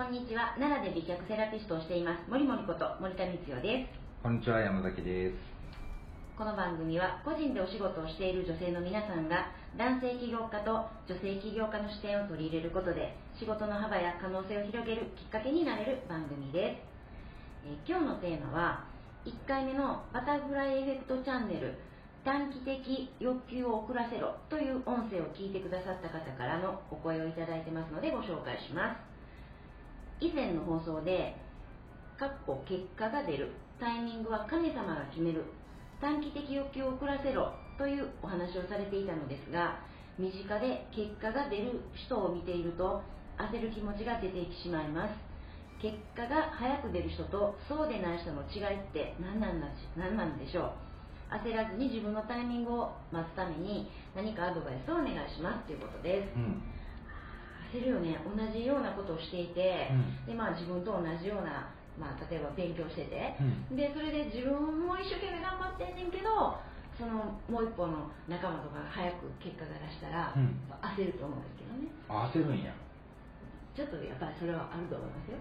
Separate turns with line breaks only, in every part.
こんにちは。奈良で美脚セラピストをしています。森森こと森田光代です。
こんにちは、山崎です。
この番組は個人でお仕事をしている女性の皆さんが男性起業家と女性起業家の視点を取り入れることで仕事の幅や可能性を広げるきっかけになれる番組です。えー今日のテーマは1回目のバタフライエフェクトチャンネル短期的欲求を遅らせろという音声を聞いてくださった方からのお声をいただいてますのでご紹介します。以前の放送でかっこ結果が出る。タイミングは神様が決める。短期的欲求を遅らせろ。というお話をされていたのですが身近で結果が出る人を見ていると焦る気持ちが出てきてしまいます。結果が早く出る人とそうでない人の違いって何なん何なんでしょう。焦らずに自分のタイミングを待つために何かアドバイスをお願いします。ということです。
うん。
焦るよね。同じようなことをしていて、
うん。
でまあ、自分と同じような、まあ、例えば勉強してて、
うん。
でそれで自分も一生懸命頑張ってんねんけどそのもう一方の仲間とかが早く結果が出したら、
うん。
焦ると思うんですけどね。
あ焦るんや。
ちょっとやっぱりそれはあると思いますよ。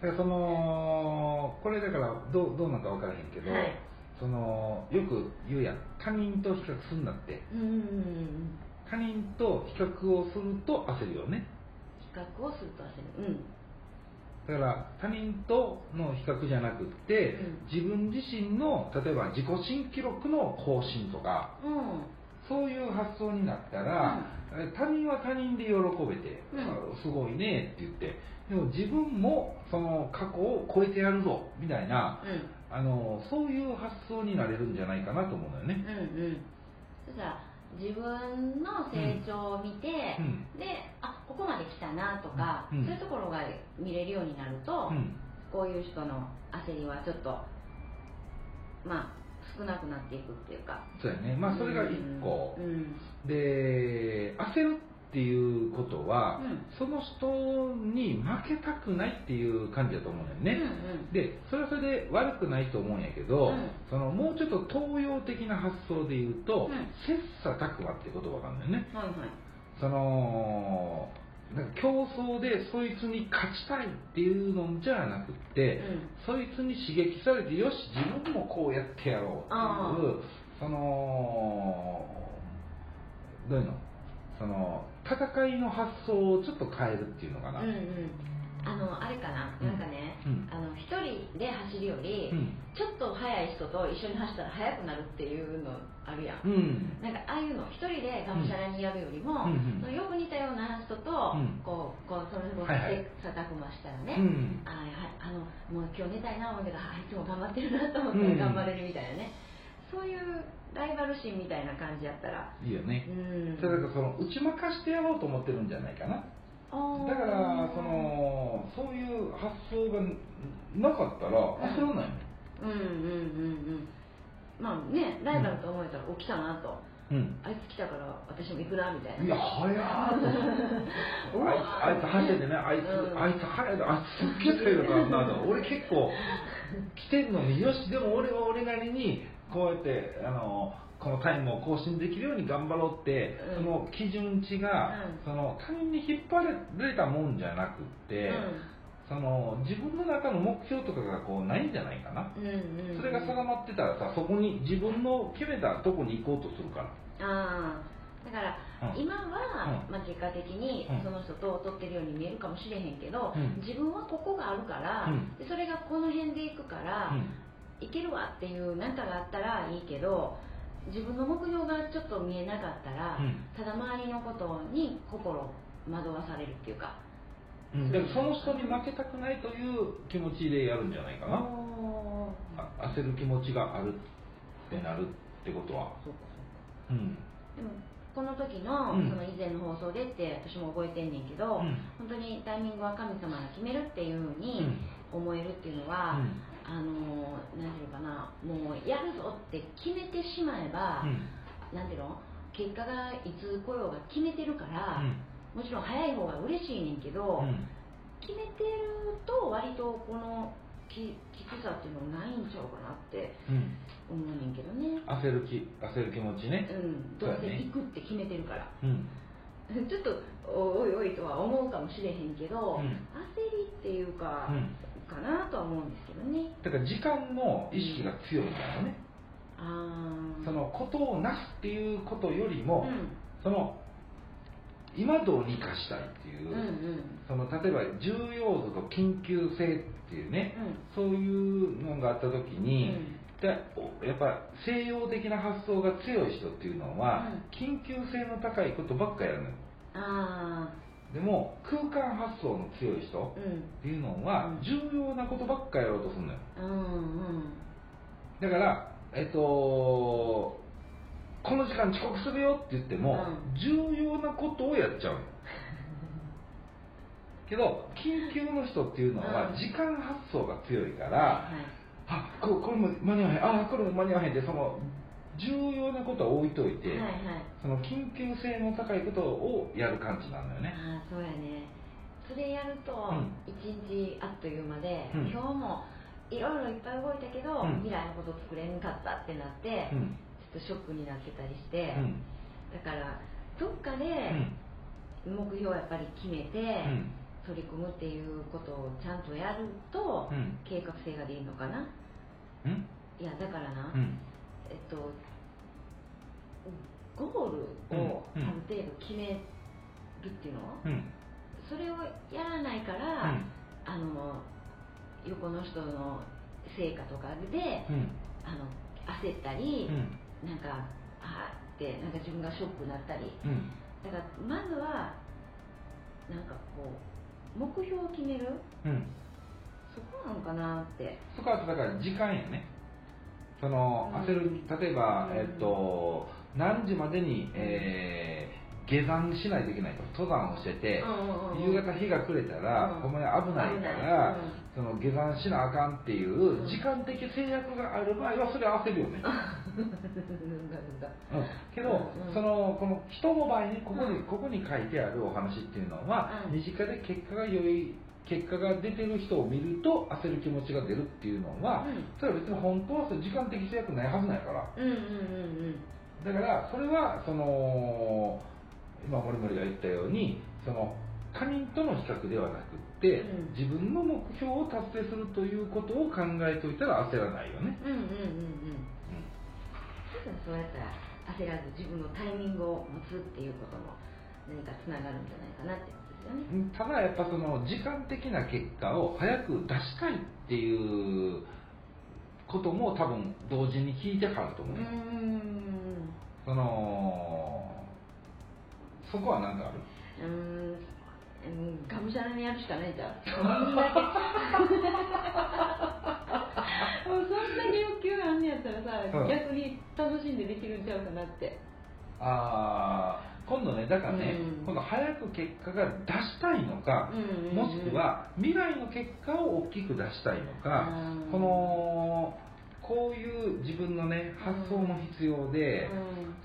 だからその、これだからどうどうなんか分からへんけど、
はい。
その、よく言うやん。他人と比較すんなって。
うーん
他人と比較をすると焦るよね。
比較をすると焦る。うん。
だから他人との比較じゃなくって、
うん。
自分自身の例えば自己新記録の更新とか
うん。
そういう発想になったら、え他人は他人で喜べて、
うん。
あすごいねって言ってでも自分もその過去を超えてやるぞみたいな、
うん。
あのそういう発想になれるんじゃないかなと思うのよね。
うんうん自分の成長を見て、
うん。
であここまで来たなとか、
うん。
そういうところが見れるようになると、
うん。
こういう人の焦りはちょっとまあ少なくなっていくっていうか。
そうやね。まあそれが一個、で焦るっていうことは、
うん。
その人に負けたくないっていう感じだと思うんだよね、
うんうん。
でそれはそれで悪くないと思うんやけど、
うん。
そのもうちょっと東洋的な発想で言うと、
うん。
切磋琢磨っていう言葉があるんだよね。
はいはい。
そのなんか競争でそいつに勝ちたいっていうのじゃなくって、
うん。
そいつに刺激されてよし自分もこうやってやろうって
あ
いうそのどういうの？その戦いの発想をちょっと変えるっていうのかな、
うんうん。あのあれかな、
うん。
なんかね、
うん。
あの一人で走るより、
うん。
ちょっと速い人と一緒に走ったら速くなるっていうのあるやん、
うん。
なんかああいうの一人でがむしゃらにやるよりも、
うん。うん。
そのよく似たような人と、
ん。
こうこうその人を
はいはい
切磋琢磨したらね、
うん。
あはいあのもう今日寝たいな思うけどあいつも頑張ってるなと思って
うん
頑張れるみたいなね、そういうライバル心みたいな感じやったら。
いいよね、
うん。
それがその打ち負かしてやろうと思ってるんじゃないかな。だからそのそういう発想がなかったら焦らないの
うんうんうんうん。まあねライバルと思えたら起きたなと、
うん。
あいつ来たから私も行くなみたいな。い
や、早ーと。あいつ、あいつ走っててね、あいつ、
うん。
あいつ速いな、あいつすっげえ速いからなと。俺結構、来てんのに、よし、でも俺は俺なりに、こうやって、あの、このタイムを更新できるように頑張ろうって、
うん。
その基準値が、
うん。
その他人に引っ張られたもんじゃなくって、その自分の中の目標とかがこうないんじゃないかな。
うんうんうん。
それが定まってたらさ、そこに自分の決めたとこに行こうとするから。
ああ。だから、
うん。
今は、
うん。
まあ、結果的に
うん。
その人と取ってるように見えるかもしれへんけど、
うん。
自分はここがあるから、それがこの辺で行くから、
うん
いけるわっていう何かがあったらいいけど自分の目標がちょっと見えなかったら、
うん。
ただ周りのことに心惑わされるっていうか。
うん、でもその人に負けたくないという気持ちでやるんじゃないかな。
おー。
あ焦る気持ちがあるってなるってことは。
そうか
うん。
でもこの時の,、
うん。
その以前の放送でって私も覚えてんねんけど、
うん。
本当にタイミングは神様が決めるっていうふうに思えるっていうのは、
うん
あの何ていうのかなもうやるぞって決めてしまえば、
うん。
なんていうの結果がいつ来ようが決めてるから、
うん。
もちろん早い方が嬉しいねんけど、
うん。
決めてると割とこのききつさっていうのないんちゃうかなって
うん。
思うねんけどね。
焦る気焦る気持ちね。
うん。どうせ行くって決めてるから。
うん。
ちょっとおいおいとは思うかもしれへんけど、
うん。
焦りっていうか、
うん
かなとは思うんですけどね。
だから時間の意識が強いんだよね、
ああ
そのことをなすっていうことよりも、
うん。
その今どうにかしたいっていう、
うんうん。
その例えば重要度と緊急性っていうね、そういうのがあった時
うん。
に、でおやっぱ西洋的な発想が強い人っていうのは、
うん。
緊急性の高いことばっかやるのよ。
あ
でも空間発想の強い人っていうのは
うん。
重要なことばっかやろうとするのよ。だからえっとこの時間遅刻するよって言っても、
うん。
重要なことをやっちゃうの。けど緊急の人っていうのは
うん。
時間発想が強いから、
はい
あここれも間に合わへん。あこれも間に合わへんってその重要なことは置いといて、
はいはい。
その緊急性の高いことをやる感じなのよね。
ああそうやね。それやると
うん。
一日あっという間で、
うん。
今日もいろいろいっぱい動いたけど、
うん。
未来のこと作れんかったってなって、
うん。
ちょっとショックになってたりして、
うん。
だからどっか
う
で
ん。
目標をやっぱり決めて、
うん。
取り組むっていうことをちゃんとやると、
うん。
計画性が出るのかな？
うん。
いやだからな、
うん
えっとゴールをあ
うん。
る程度決めるっていうの、
うん。
それをやらないから、あの横の人の成果とかで、
うん。
あの焦ったり、
うん。
なんかあーってなんか自分がショックになったり。
うん。
だからまずはなんかこう目標を決める？
うん。
そこなのかなって。
そこはだから時間やねその
うん。
焦る例えば、
うん。
えっと何時までに、えー下山しないといけないと登山をしてて、夕方日が暮れたら、
うん。
ほんまに危ない。から、その下山しなあかんっていう
うん。
時間的制約がある場合はそれは焦るよね、うん、けど、そのこの人の場合にここに、
うん。
ここに書いてあるお話っていうのは、
うん。
身近で結果が良い結果が出てる人を見ると焦る気持ちが出るっていうのは、
うん。
それは別に本当は時間的制約ないはずないから。
うんうんうん
だからそれはその今森森が言ったようにその他人との比較ではなくって、
うん。
自分の目標を達成するということを考えておいたら焦らないよね、
うんうんうんうん。うんそうやったら焦らず自分のタイミングを持つっていうことも何かつながるんじゃないかなってよね
うんただやっぱその時間的な結果を早く出したいっていうことも多分同時に聞いてはると思う、そのそこは何かある？
うーん。うん。がむしゃらにやるしかないじゃん。そんだけ もうそんだけ欲求があんねやったらさ、
うん。
逆に楽しんでできるんちゃうかなって
ああ今度ねだからね、
うん。
今度早く結果が出したいのか、
うんうんうん。
もしくは未来の結果を大きく出したいのか、
うん。
このこういう自分のね発想も必要で、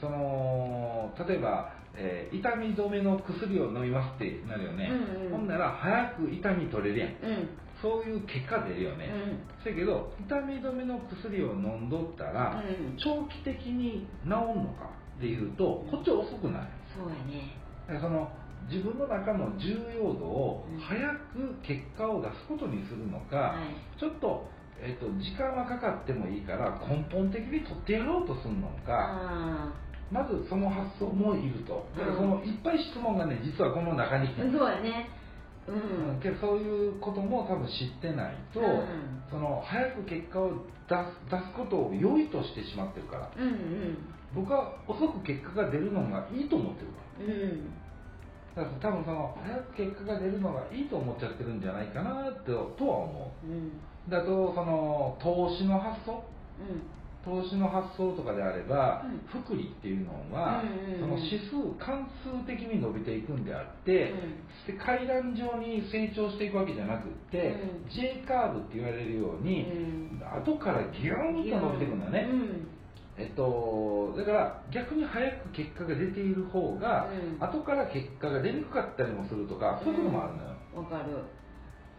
その例えば、えー痛み止めの薬を飲みますってなるよね、
うんうん。
ほんなら早く痛み取れるやん。
うん。うん
そういう結果出るよね、そやけど痛み止めの薬を飲んどったら、
うん。
長期的に治るのか？っていうとこっちは遅くない。
そうやね。
だからその自分の中の重要度を
うん。
早く結果を出すことにするのか、
はい。
ちょっと,、えっと時間はかかってもいいから根本的に取ってやろうとするのか。
あ
まずその発想もいると。だからそのいっぱい質問がね実はこの中に。
あそうやね。う
うん
ん。
けどそういうことも多分知ってないと、
うん。
その早く結果を出す出すことを良いとしてしまってるから。
うんうん
僕は遅く結果が出るのがいいと思ってるから
うん
だから多分その早く結果が出るのがいいと思っちゃってるんじゃないかなってとは思
う。ん。
うだとその投資の発想？
うん。
投資の発想とかであれば、
うん。
福利っていうのは、
うんうんうん。
その指数関数的に伸びていくんであって、で階段状に成長していくわけじゃなくって、
うん。
J カーブって言われるように、
うん。
後からギューンと伸びていくんだね、
うん
えっと、だから逆に早く結果が出ている方が、
うん。
後から結果が出にくかったりもするとかそういうこともあるのよ、
わかる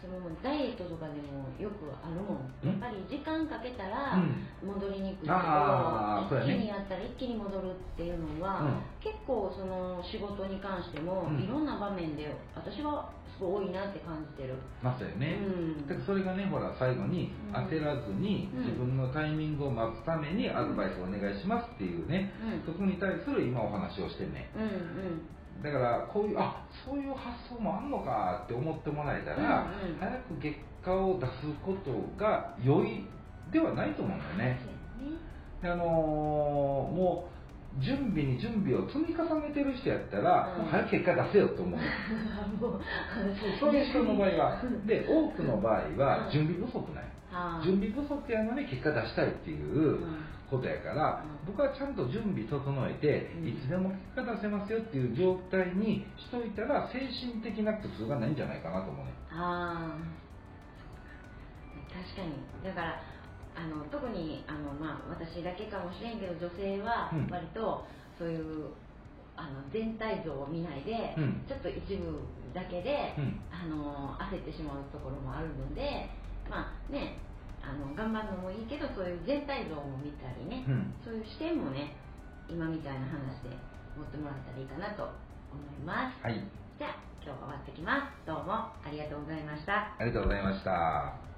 そのダイエットとかでもよくあるもん。
ん？
やっぱり時間かけたら
うん。
戻りにくいけど、一気にやったら一気に戻るっていうのは、
うん。
結構その仕事に関しても、
うん。
いろんな場面で私はすごい多いなって感じてる、
ましたよね、
うん。
だからそれがねほら最後に
うん。
焦らずに
うん。
自分のタイミングを待つためにアドバイスをお願いしますっていうね、
うん。
そこに対する今お話をしてね
うんうん
だからこういうあそういう発想もあんのかって思ってもらえたら、
うんうん。
早く結果を出すことが良いではないと思うんだよね。
そうやね。
あのーもう準備に準備を積み重ねてる人やったら、
うん。
もう早く結果出せよと思
う。
そういう人の場合はで多くの場合は
うん
準備不足ない。
はあ
準備不足やのに結果出したいっていう
うん
ことやから、
うん。
僕はちゃんと準備整えて、
うん。
いつでも結果出せますよっていう状態にしといたら精神的な苦痛がないんじゃないかなと思うね
ああ確かに。だからあの特にあの、まあ、私だけかもしれんけど女性は
うん。
割とそういう、あの全体像を見ないで、
うん。
ちょっと一部だけで、
うん。
あの焦ってしまうところもあるのでまあねあの頑張るのもいいけどそういう全体像も見たりね、
うん。
そういう視点もね今みたいな話で持ってもらったらいいかなと思います。
はい。
じゃあ今日は終わってきます。どうもありがとうございました。
ありがとうございました